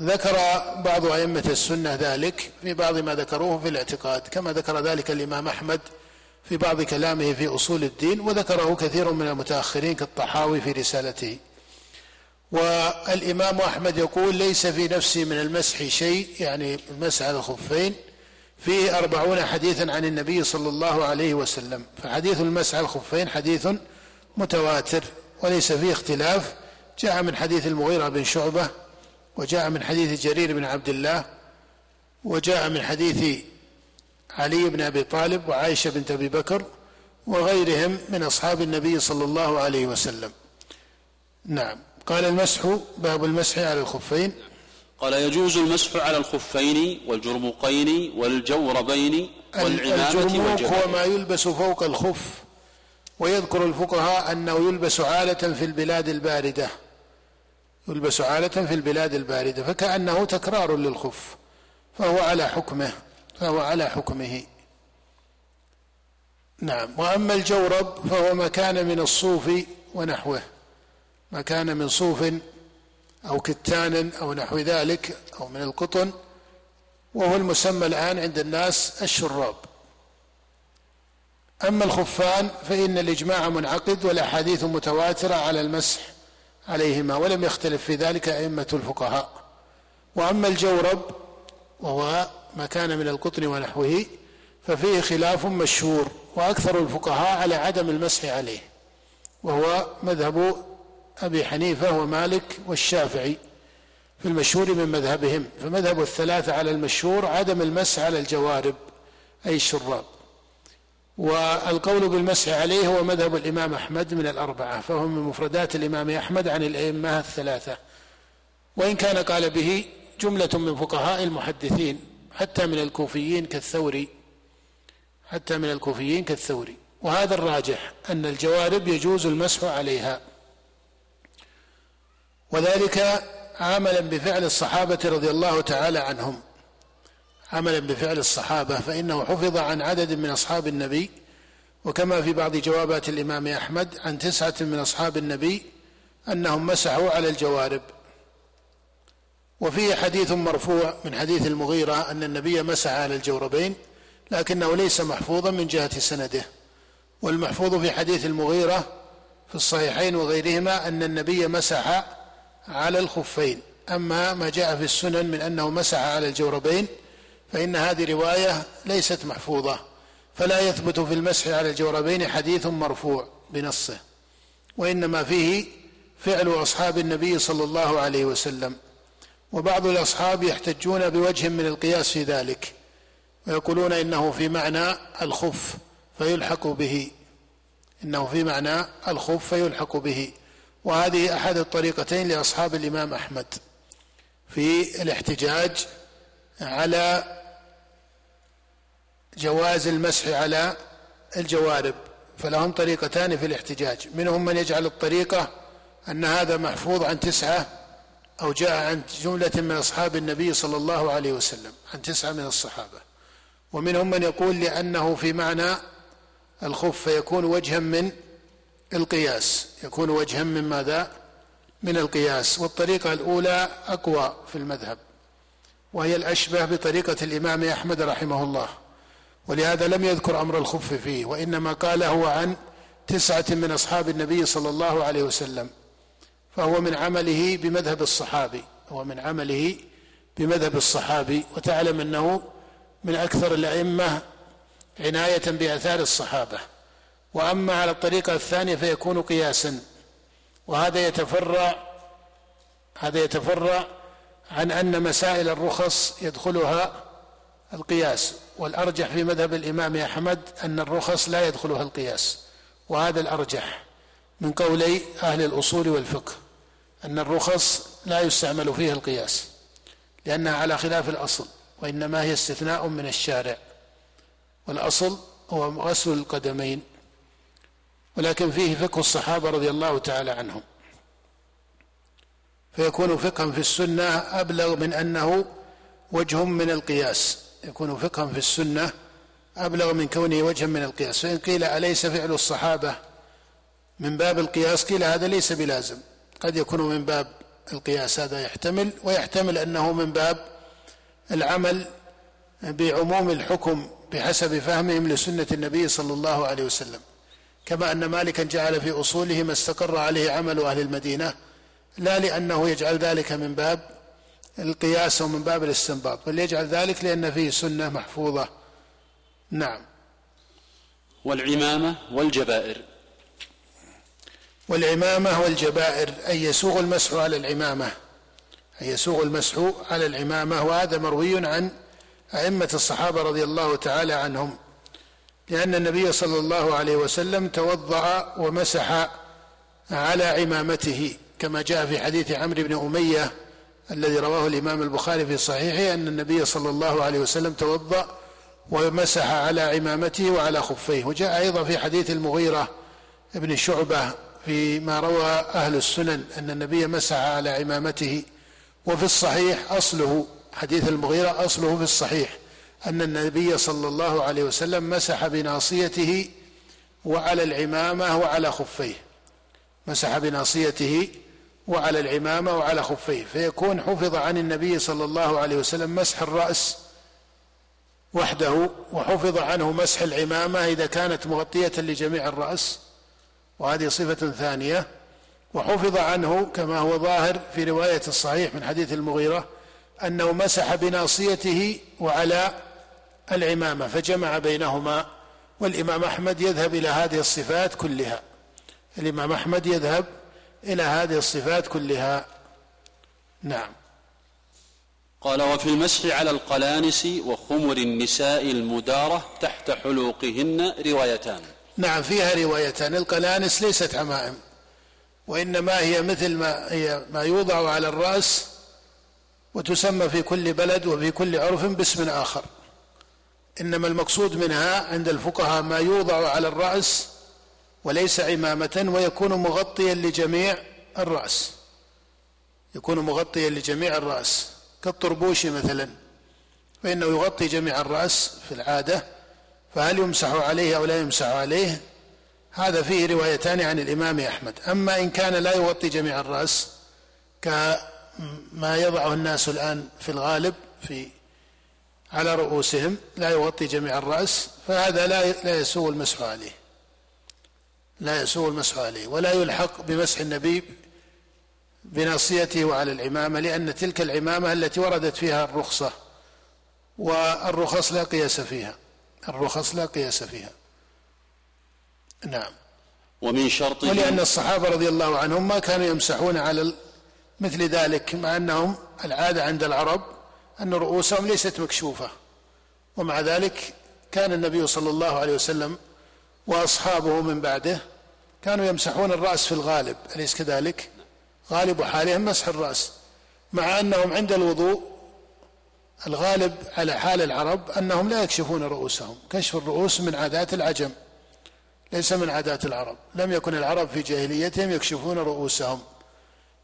ذكر بعض أئمة السنة ذلك في بعض ما ذكروه في الاعتقاد كما ذكر ذلك الإمام أحمد في بعض كلامه في أصول الدين وذكره كثير من المتأخرين كالطحاوي في رسالته. والإمام أحمد يقول ليس في نفسي من المسح شيء يعني المسح على الخفين فيه أربعون حديثا عن النبي صلى الله عليه وسلم فحديث المسح على الخفين حديث متواتر وليس فيه اختلاف. جاء من حديث المغيرة بن شعبة وجاء من حديث جرير بن عبد الله وجاء من حديث علي بن أبي طالب وعائشة بنت أبي بكر وغيرهم من أصحاب النبي صلى الله عليه وسلم. نعم. قال المسح باب المسح على الخفين. قال يجوز المسح على الخفين والجرمقين والجوربين والعمامة الجرموق هو ما يلبس فوق الخف ويذكر الفقهاء أنه يلبس عالة في البلاد الباردة. يلبس عالة في البلاد الباردة فكأنه تكرار للخف فهو على حكمه فهو على حكمه. نعم وأما الجورب فهو ما كان من الصوف ونحوه ما كان من صوف أو كتان أو نحو ذلك أو من القطن وهو المسمى الآن عند الناس الشراب. أما الخفان فإن الإجماع منعقد والأحاديث متواترة على المسح. عليهما ولم يختلف في ذلك أئمة الفقهاء. وأما الجورب وهو ما كان من القطن ونحوه ففيه خلاف مشهور وأكثر الفقهاء على عدم المسح عليه وهو مذهب أبي حنيفة ومالك والشافعي في المشهور من مذهبهم فمذهب الثلاثة على المشهور عدم المسح على الجوارب أي الشراب. والقول بالمسح عليه هو مذهب الإمام أحمد من الأربعة فهو من مفردات الإمام أحمد عن الأئمة الثلاثة. وإن كان قال به جملة من فقهاء المحدثين حتى من الكوفيين كالثوري حتى من الكوفيين كالثوري. وهذا الراجح أن الجوارب يجوز المسح عليها. وذلك عملا بفعل الصحابة رضي الله تعالى عنهم. عملا بفعل الصحابة فإنه حفظ عن عدد من أصحاب النبي. وكما في بعض جوابات الإمام أحمد عن تسعة من أصحاب النبي أنهم مسحوا على الجوارب. وفيه حديث مرفوع من حديث المغيرة أن النبي مسح على الجوربين لكنه ليس محفوظا من جهة سنده. والمحفوظ في حديث المغيرة في الصحيحين وغيرهما أن النبي مسح على الخفين. أما ما جاء في السنن من أنه مسح على الجوربين فإن هذه رواية ليست محفوظة فلا يثبت في المسح على الجوربين حديث مرفوع بنصه وإنما فيه فعل أصحاب النبي صلى الله عليه وسلم وبعض الأصحاب يحتجون بوجه من القياس في ذلك ويقولون إنه في معنى الخف فيلحق به إنه في معنى الخف فيلحق به وهذه أحد الطريقتين لأصحاب الإمام أحمد في الاحتجاج على جواز المسح على الجوارب فلهم طريقتان في الاحتجاج. منهم من يجعل الطريقة أن هذا محفوظ عن تسعة أو جاء عن جملة من أصحاب النبي صلى الله عليه وسلم عن تسعة من الصحابة. ومنهم من يقول لأنه في معنى الخف فيكون وجها من القياس. يكون وجها من ماذا؟ من القياس. والطريقة الأولى أقوى في المذهب وهي الأشبه بطريقة الإمام أحمد رحمه الله. ولهذا لم يذكر أمر الخف فيه وإنما قال هو عن تسعة من أصحاب النبي صلى الله عليه وسلم فهو من عمله بمذهب الصحابي هو من عمله بمذهب الصحابي وتعلم أنه من أكثر الأئمة عناية بآثار الصحابة. وأما على الطريقة الثانية فيكون قياسا وهذا يتفرع هذا يتفرع عن أن مسائل الرخص يدخلها القياس. والأرجح في مذهب الإمام أحمد أن الرخص لا يدخلها القياس وهذا الأرجح من قولي أهل الأصول والفقه أن الرخص لا يستعمل فيها القياس لأنها على خلاف الأصل وإنما هي استثناء من الشارع والأصل هو غسل القدمين ولكن فيه فقه الصحابة رضي الله تعالى عنهم. فيكون فقها في السنة أبلغ من أنه وجه من القياس. يكون فقها في السنة أبلغ من كونه وجها من القياس. فإن قيل أليس فعل الصحابة من باب القياس؟ قيل هذا ليس بلازم. قد يكون من باب القياس هذا يحتمل ويحتمل أنه من باب العمل بعموم الحكم بحسب فهمهم لسنة النبي صلى الله عليه وسلم. كما أن مالكا جعل في أصوله ما استقر عليه عمل أهل المدينة لا لأنه يجعل ذلك من باب القياس أو من باب الاستنباط بل يجعل ذلك لأن فيه سنة محفوظة. نعم. والعمامة والجبائر. والعمامة والجبائر أي يسوغ المسح على العمامة. أي يسوغ المسح على العمامة وهذا مروي عن أئمة الصحابة رضي الله تعالى عنهم. لأن النبي صلى الله عليه وسلم توضأ ومسح على عمامته كما جاء في حديث عمرو بن أمية الذي رواه الإمام البخاري في صحيحه أن النبي صلى الله عليه وسلم توضأ ومسح على عمامته وعلى خفيه. وجاء أيضا في حديث المغيرة ابن شعبة فيما روى أهل السنن أن النبي مسح على عمامته. وفي الصحيح أصله حديث المغيرة أصله في الصحيح أن النبي صلى الله عليه وسلم مسح بناصيته وعلى العمامة وعلى خفيه. مسح بناصيته وعلى العمامة وعلى خفيه فيكون حفظ عن النبي صلى الله عليه وسلم مسح الرأس وحده وحفظ عنه مسح العمامة إذا كانت مغطية لجميع الرأس وهذه صفة ثانية. وحفظ عنه كما هو ظاهر في رواية الصحيح من حديث المغيرة أنه مسح بناصيته وعلى العمامة فجمع بينهما. والإمام أحمد يذهب إلى هذه الصفات كلها. الإمام أحمد يذهب إلى هذه الصفات كلها. نعم. قال وفي المسح على القلانس وخمر النساء المدارة تحت حلوقهن روايتان. نعم فيها روايتان. القلانس ليست عمائم وإنما هي مثل ما هي ما يوضع على الرأس وتسمى في كل بلد وفي كل عرف باسم آخر. إنما المقصود منها عند الفقهاء ما يوضع على الرأس وليس عمامة ويكون مغطيا لجميع الرأس. يكون مغطيا لجميع الرأس. كالطربوش مثلا. فإنه يغطي جميع الرأس في العادة. فهل يمسح عليه أو لا يمسح عليه؟ هذا فيه روايتان عن الإمام أحمد. أما إن كان لا يغطي جميع الرأس كما يضعه الناس الآن في الغالب في على رؤوسهم لا يغطي جميع الرأس فهذا لا لا يسوء المسح عليه. لا يسوء المسح عليه ولا يلحق بمسح النبي بناصيته وعلى العمامة لأن تلك العمامة التي وردت فيها الرخصة والرخص لا قياس فيها الرخص لا قياس فيها. نعم. ومن شرط ولأن الصحابة رضي الله عنهم ما كانوا يمسحون على مثل ذلك مع أنهم العادة عند العرب أن رؤوسهم ليست مكشوفة. ومع ذلك كان النبي صلى الله عليه وسلم وأصحابه من بعده كانوا يمسحون الرأس في الغالب أليس كذلك؟ غالب حالهم مسح الرأس مع أنهم عند الوضوء الغالب على حال العرب أنهم لا يكشفون رؤوسهم كشف الرؤوس من عادات العجم ليس من عادات العرب لم يكن العرب في جاهليتهم يكشفون رؤوسهم.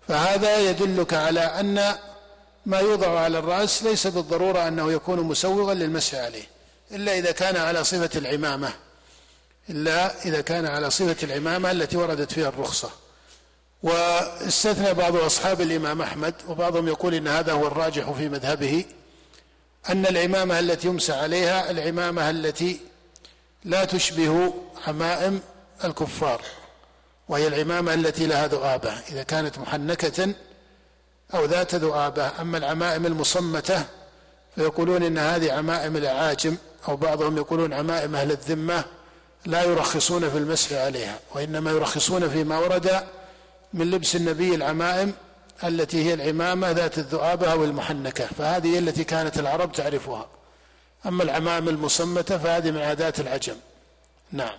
فهذا يدلك على أن ما يوضع على الرأس ليس بالضرورة أنه يكون مسوغا للمسح عليه إلا إذا كان على صفة العمامة. إلا إذا كان على صفة العمامة التي وردت فيها الرخصة. واستثنى بعض أصحاب الإمام أحمد وبعضهم يقول إن هذا هو الراجح في مذهبه أن العمامة التي يمسح عليها العمامة التي لا تشبه عمائم الكفار وهي العمامة التي لها ذؤابة إذا كانت محنكة أو ذات ذؤابة. أما العمائم المصمتة فيقولون إن هذه عمائم الأعاجم أو بعضهم يقولون عمائم أهل الذمة لا يرخصون في المسح عليها وإنما يرخصون فيما ورد من لبس النبي العمائم التي هي العمامة ذات الذؤابة أو المحنكة فهذه هي التي كانت العرب تعرفها. أما العمائم المصمتة فهذه من عادات العجم. نعم.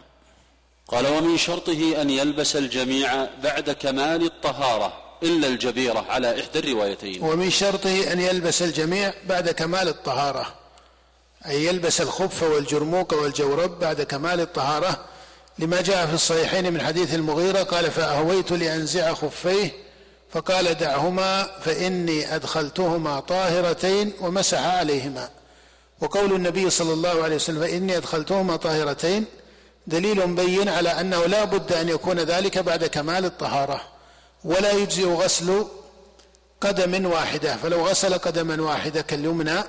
قال ومن شرطه أن يلبس الجميع بعد كمال الطهارة إلا الجبيرة على إحدى الروايتين. ومن شرطه أن يلبس الجميع بعد كمال الطهارة. أي يلبس الخف والجرموق والجورب بعد كمال الطهارة لما جاء في الصحيحين من حديث المغيرة قال فأهويت لأنزع خفيه. فقال دعهما فإني أدخلتهما طاهرتين ومسح عليهما. وقول النبي صلى الله عليه وسلم فإني أدخلتهما طاهرتين دليل بين على أنه لا بد أن يكون ذلك بعد كمال الطهارة. ولا يجزئ غسل قدم واحدة فلو غسل قدما واحدة كاليمنى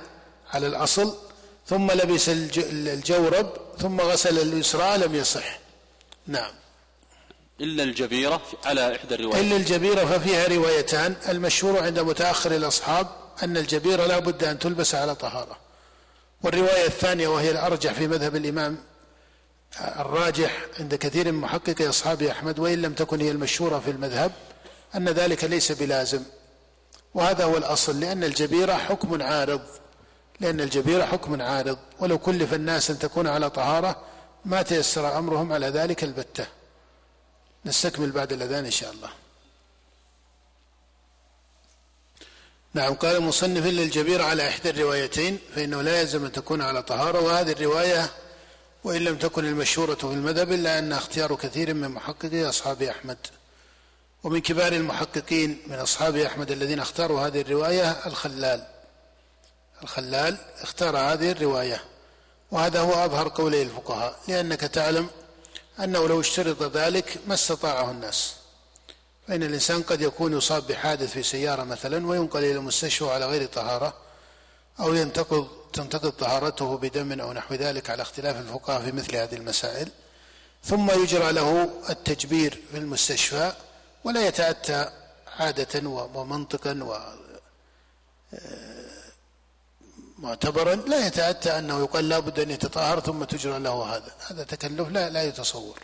على الأصل ثم لبس الجورب ثم غسل اليسرى لم يصح. نعم. إلا الجبيرة على إحدى الروايات. إلا الجبيرة ففيها روايتان. المشهور عند متأخر الأصحاب أن الجبيرة لا بد أن تلبس على طهارة. والرواية الثانية وهي الأرجح في مذهب الإمام الراجح عند كثير من محققي أصحاب أحمد وإن لم تكن هي المشهورة في المذهب أن ذلك ليس بلازم. وهذا هو الأصل لأن الجبيرة حكم عارض. لأن الجبيرة حكم عارض ولو كلف الناس أن تكون على طهارة ما تيسر أمرهم على ذلك البتة. نستكمل بعد الأذان إن شاء الله. نعم قال المصنف للجبير على إحدى الروايتين فإنه لا يلزم أن تكون على طهارة وهذه الرواية وإن لم تكن المشهورة في المذهب إلا أن اختيار كثير من محققي أصحاب أحمد. ومن كبار المحققين من أصحاب أحمد الذين اختاروا هذه الرواية الخلال. الخلال اختار هذه الرواية. وهذا هو أظهر قولي الفقهاء لأنك تعلم أنه لو اشترط ذلك ما استطاعه الناس. فإن الإنسان قد يكون يصاب بحادث في سيارة مثلا وينقل إلى المستشفى على غير طهارة أو ينتقض تنتقض طهارته بدم أو نحو ذلك على اختلاف الفقهاء في مثل هذه المسائل. ثم يجرى له التجبير في المستشفى ولا يتأتى عادة ومنطقا و معتبرا لا يتأتى أنه يقال لابد أن يتطهر ثم تجرى له هذا. هذا تكلف لا لا يتصور.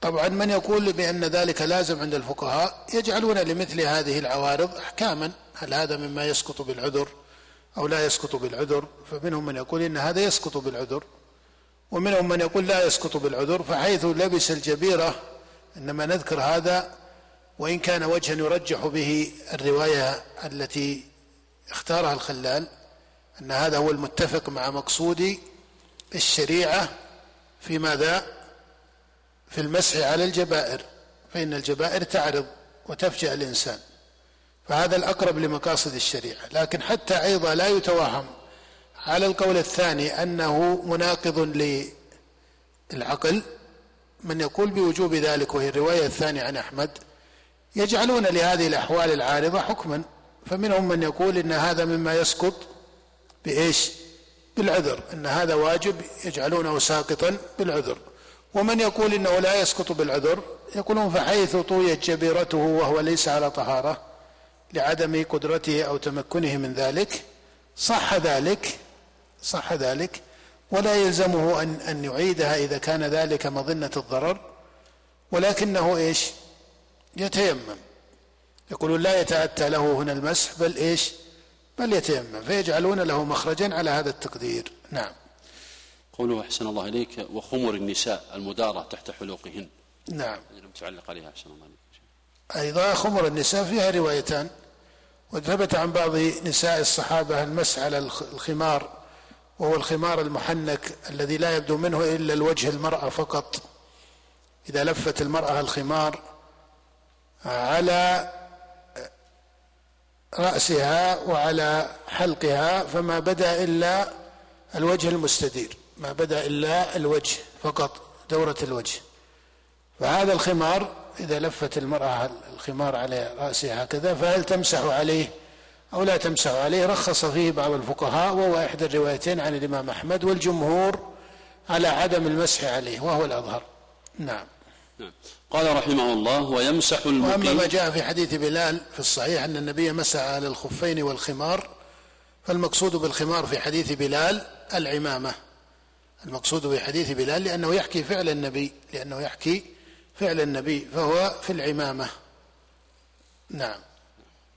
طبعا من يقول بأن ذلك لازم عند الفقهاء يجعلون لمثل هذه العوارض أحكاما. هل هذا مما يسقط بالعذر أو لا يسقط بالعذر؟ فمنهم من يقول إن هذا يسقط بالعذر. ومنهم من يقول لا يسقط بالعذر فحيث لبس الجبيرة إنما نذكر هذا وإن كان وجها يرجح به الرواية التي اختارها الخلال أن هذا هو المتفق مع مقصود الشريعة في ماذا في المسح على الجبائر فإن الجبائر تعرض وتفجأ الإنسان. فهذا الأقرب لمقاصد الشريعة. لكن حتى أيضا لا يتوهم على القول الثاني أنه مناقض للعقل. من يقول بوجوب ذلك وهي الرواية الثانية عن أحمد يجعلون لهذه الأحوال العارضة حكما. فمنهم من يقول إن هذا مما يسقط بإيش؟ بالعذر أن هذا واجب يجعلونه ساقطا بالعذر. ومن يقول إنه لا يسقط بالعذر يقولون فحيث طويت جبيرته وهو ليس على طهارة لعدم قدرته أو تمكنه من ذلك صح ذلك صح ذلك. ولا يلزمه أن أن يعيدها إذا كان ذلك مظنة الضرر ولكنه إيش؟ يتيمم. يقولون لا يتأتى له هنا المسح بل إيش؟ بل يتيمم فيجعلون له مخرجا على هذا التقدير. نعم. قوله أحسن الله إليك وخمر النساء المدارة تحت حلوقهن. نعم. لم تعلق عليها أحسن الله إليك. أيضا خمر النساء فيها روايتان. وثبت عن بعض نساء الصحابة المسح على الخمار وهو الخمار المحنك الذي لا يبدو منه إلا الوجه المرأة فقط. إذا لفت المرأة الخمار على رأسها وعلى حلقها فما بدا إلا الوجه المستدير ما بدا إلا الوجه فقط دورة الوجه. فهذا الخمار إذا لفت المرأة الخمار على رأسها هكذا فهل تمسح عليه أو لا تمسح عليه؟ رخص فيه بعض الفقهاء وهو إحدى الروايتين عن الإمام أحمد والجمهور على عدم المسح عليه وهو الأظهر. نعم. نعم. قال رحمه الله ويمسح المقيم وأما ما جاء في حديث بلال في الصحيح أن النبي مسح على الخفين والخمار فالمقصود بالخمار في حديث بلال العمامة. المقصود في حديث بلال لأنه يحكي فعل النبي لأنه يحكي فعل النبي فهو في العمامة. نعم.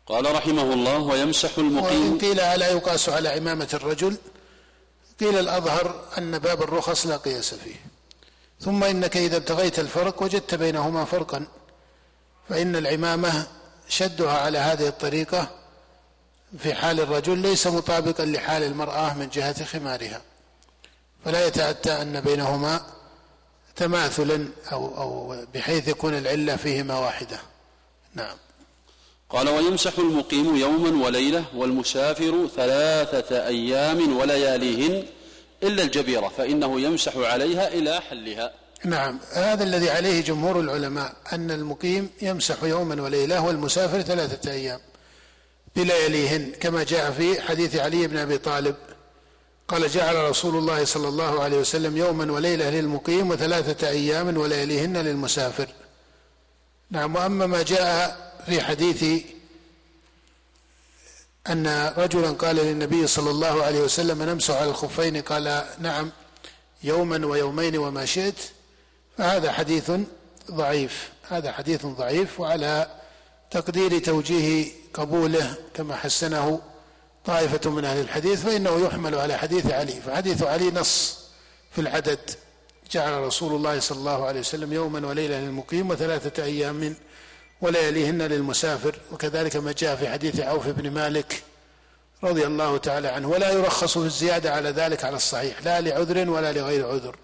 قال رحمه الله ويمسح المقيم وإن قيل ألا يقاس على عمامة الرجل قيل الأظهر أن باب الرخص لا قياس فيه. ثم إنك إذا ابتغيت الفرق وجدت بينهما فرقا فإن العمامة شدها على هذه الطريقة في حال الرجل ليس مطابقا لحال المرأة من جهة خمارها. فلا يتأتى أن بينهما تماثلا أو, أو بحيث يكون العلة فيهما واحدة. نعم. قال ويمسح المقيم يوما وليلة والمسافر ثلاثة أيام ولياليهن إلا الجبيرة فإنه يمسح عليها إلى حلها. نعم هذا الذي عليه جمهور العلماء أن المقيم يمسح يوما وليلة والمسافر ثلاثة أيام بلياليهن كما جاء في حديث علي بن أبي طالب. قال جعل رسول الله صلى الله عليه وسلم يوما وليلة للمقيم وثلاثة أيام ولياليهن للمسافر. نعم وأما ما جاء في حديث أن رجلا قال للنبي صلى الله عليه وسلم نمسح على الخفين. قال نعم يوما ويومين وما شئت. فهذا حديث ضعيف هذا حديث ضعيف وعلى تقدير توجيه قبوله كما حسنه طائفة من أهل الحديث فإنه يحمل على حديث علي. فحديث علي نص في العدد. جعل رسول الله صلى الله عليه وسلم يوما وليلة للمقيم وثلاثة أيام ولياليهن للمسافر. وكذلك ما جاء في حديث عوف بن مالك رضي الله تعالى عنه ولا يرخص في الزيادة على ذلك على الصحيح لا لعذر ولا لغير عذر.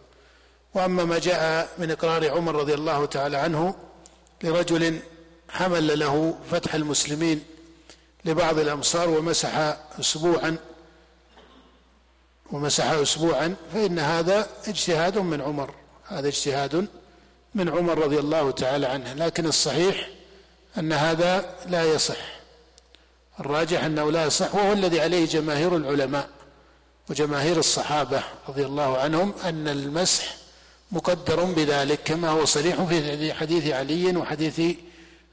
وأما ما جاء من إقرار عمر رضي الله تعالى عنه لرجل حمل له فتح المسلمين لبعض الأمصار ومسح أسبوعا ومسح أسبوعا فإن هذا اجتهاد من عمر. هذا اجتهاد من عمر رضي الله تعالى عنه. لكن الصحيح أن هذا لا يصح. الراجح أنه لا يصح وهو الذي عليه جماهير العلماء وجماهير الصحابة رضي الله عنهم أن المسح مقدر بذلك كما هو صريح في حديث علي وحديث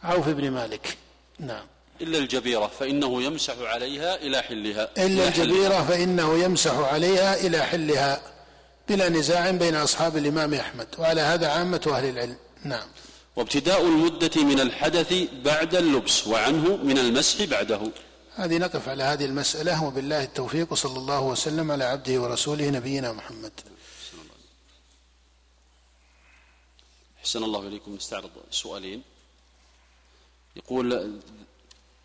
عوف بن مالك. نعم. إلا الجبيرة فإنه يمسح عليها إلى حلها. إلا الجبيرة فإنه يمسح عليها إلى حلها بلا نزاع بين أصحاب الإمام أحمد وعلى هذا عامة أهل العلم. نعم. وابتداء المدة من الحدث بعد اللبس وعنه من المسح بعده. هذه نقف على هذه المسألة وبالله التوفيق وصلى الله وسلم على عبده ورسوله نبينا محمد. حسن الله إليكم نستعرض سؤالين. يقول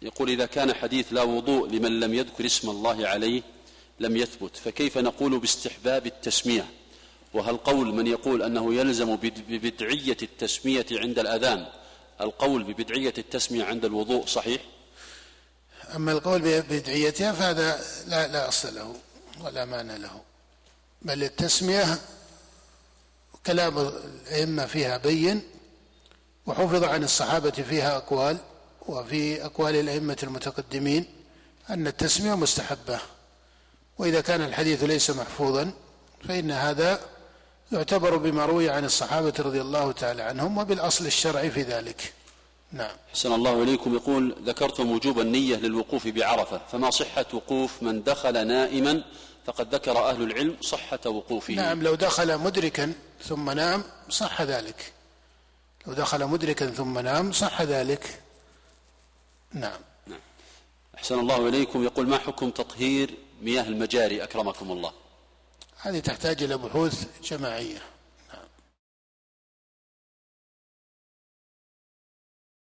يقول إذا كان حديث لا وضوء لمن لم يذكر اسم الله عليه لم يثبت فكيف نقول باستحباب التسمية وهل قول من يقول أنه يلزم ببدعية التسمية عند الأذان القول ببدعية التسمية عند الوضوء صحيح؟ أما القول ببدعيتها فهذا لا, لا أصل له ولا معنى له. بل التسمية كلام الأئمة فيها بين وحفظ عن الصحابة فيها أقوال وفي أقوال الأئمة المتقدمين أن التسمية مستحبة. وإذا كان الحديث ليس محفوظا فإن هذا يعتبر بما روي عن الصحابة رضي الله تعالى عنهم وبالأصل الشرعي في ذلك. نعم. حسن الله إليكم. يقول ذكرتم وجوب النية للوقوف بعرفة فما صحة وقوف من دخل نائما فقد ذكر أهل العلم صحة وقوفه. نعم لو دخل مدركا ثم نام صح ذلك. لو دخل مدركا ثم نام صح ذلك. نعم. نعم. أحسن الله إليكم. يقول ما حكم تطهير مياه المجاري؟ أكرمكم الله. هذه تحتاج إلى بحوث جماعية.